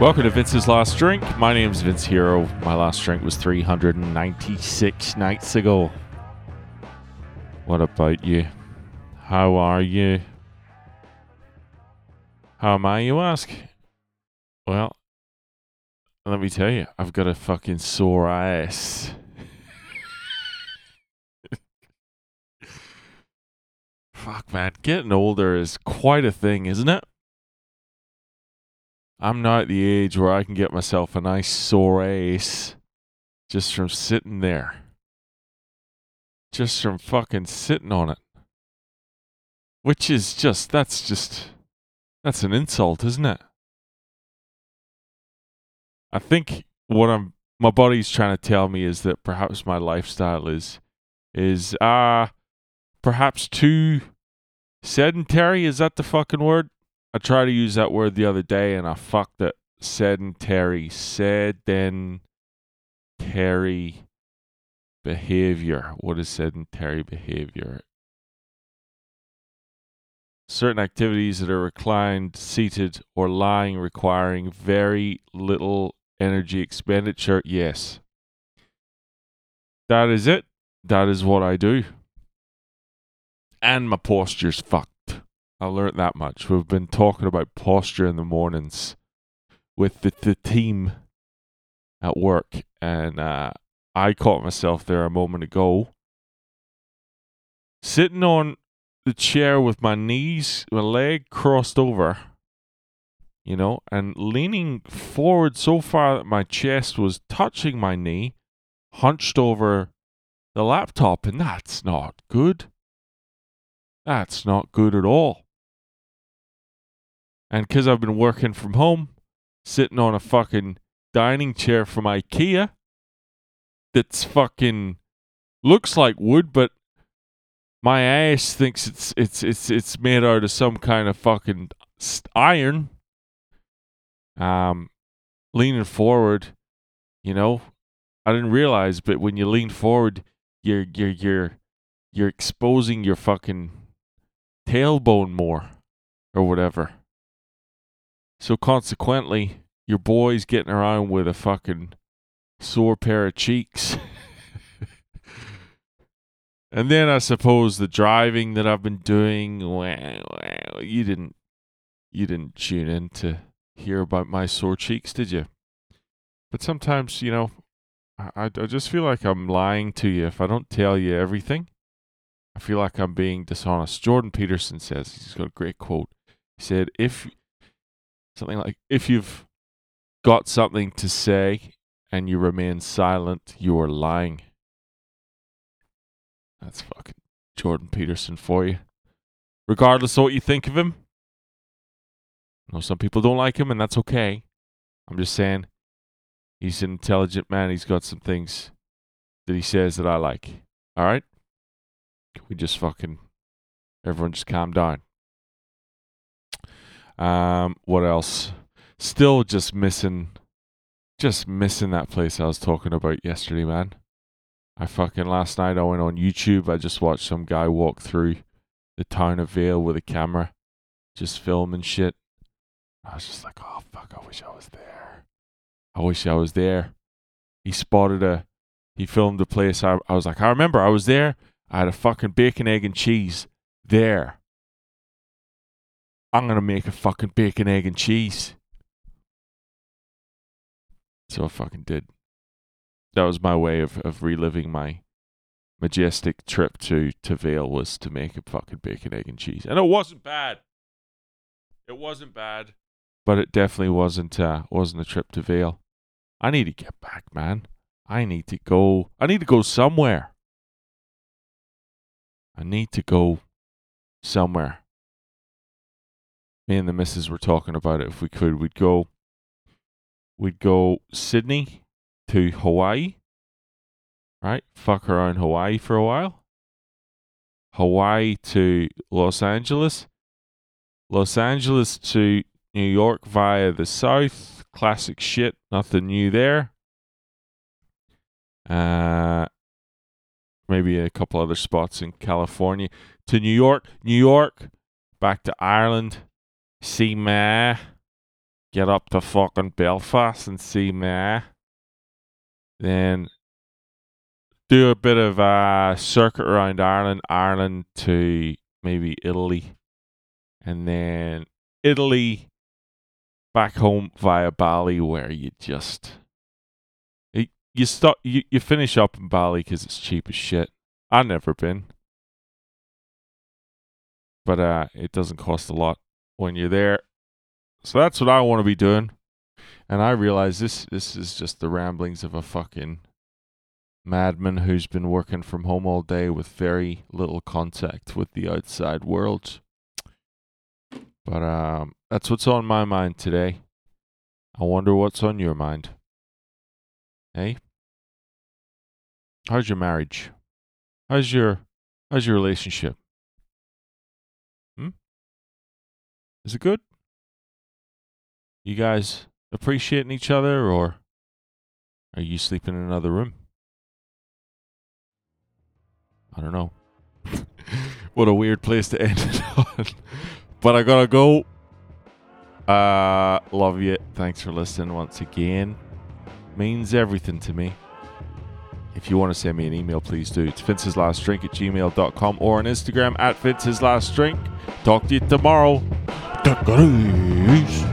Welcome to Vince's Last Drink. My name's Vince Hero. My last drink was 396 nights ago. What about you? How are you? How am I, you ask? Well, let me tell you, I've got a fucking sore ass. Fuck, man. Getting older is quite a thing, isn't it? I'm not at the age where I can get myself a nice sore ace just from sitting there. Just from fucking sitting on it. Which is just, that's just, that's an insult, isn't it? I think what I'm, my body's trying to tell me is that perhaps my lifestyle is, is, ah, uh, perhaps too sedentary. Is that the fucking word? I tried to use that word the other day and I fucked it. Sedentary. Sedentary behavior. What is sedentary behavior? Certain activities that are reclined, seated, or lying requiring very little energy expenditure. Yes. That is it. That is what I do. And my posture's fucked. I learned that much. We've been talking about posture in the mornings with the, the team at work, and uh, I caught myself there a moment ago, sitting on the chair with my knees, my leg crossed over, you know, and leaning forward so far that my chest was touching my knee, hunched over the laptop, and that's not good. That's not good at all. And because I've been working from home, sitting on a fucking dining chair from IKEA that's fucking looks like wood, but my ass thinks it's it's it's it's made out of some kind of fucking iron. Um, leaning forward, you know, I didn't realize, but when you lean forward, you're you're you're you're exposing your fucking tailbone more, or whatever. So consequently, your boy's getting around with a fucking sore pair of cheeks. and then I suppose the driving that I've been doing, well, well, you didn't you didn't tune in to hear about my sore cheeks, did you? But sometimes, you know, I, I just feel like I'm lying to you if I don't tell you everything. I feel like I'm being dishonest. Jordan Peterson says, he's got a great quote. He said, if something like if you've got something to say and you remain silent, you are lying. That's fucking Jordan Peterson for you. Regardless of what you think of him. I know some people don't like him, and that's okay. I'm just saying he's an intelligent man. He's got some things that he says that I like. All right? Can we just fucking, everyone just calm down? Um, what else? Still just missing, just missing that place I was talking about yesterday, man. I fucking last night I went on YouTube. I just watched some guy walk through the town of Vail with a camera, just filming shit. I was just like, oh fuck, I wish I was there. I wish I was there. He spotted a, he filmed the place. I, I was like, I remember I was there. I had a fucking bacon, egg, and cheese there. I'm gonna make a fucking bacon, egg, and cheese. So I fucking did. That was my way of, of reliving my majestic trip to, to Vail was to make a fucking bacon, egg, and cheese. And it wasn't bad. It wasn't bad. But it definitely wasn't uh wasn't a trip to Vail. I need to get back, man. I need to go I need to go somewhere. I need to go somewhere me and the missus were talking about it. If we could, we'd go, we'd go Sydney to Hawaii, right? Fuck around Hawaii for a while. Hawaii to Los Angeles, Los Angeles to New York via the south. Classic shit, nothing new there. Uh, maybe a couple other spots in California to New York, New York, back to Ireland, see Ma, get up to fucking Belfast and see me. Then do a bit of a circuit around Ireland, Ireland to maybe Italy, and then Italy back home via Bali, where you just you you stop you, you finish up in Bali because it's cheap as shit. I've never been, but uh, it doesn't cost a lot when you're there. So that's what I want to be doing. And I realize this this is just the ramblings of a fucking madman who's been working from home all day with very little contact with the outside world. But um, that's what's on my mind today. I wonder what's on your mind. Hey? How's your marriage? How's your how's your relationship? Is it good? You guys appreciating each other or are you sleeping in another room? I don't know. what a weird place to end it on. but I gotta go. Uh, love you. Thanks for listening once again. Means everything to me. If you want to send me an email, please do. It's Vince's Last Drink at gmail.com or on Instagram at Vince's Last Drink. Talk to you tomorrow. Cacareis.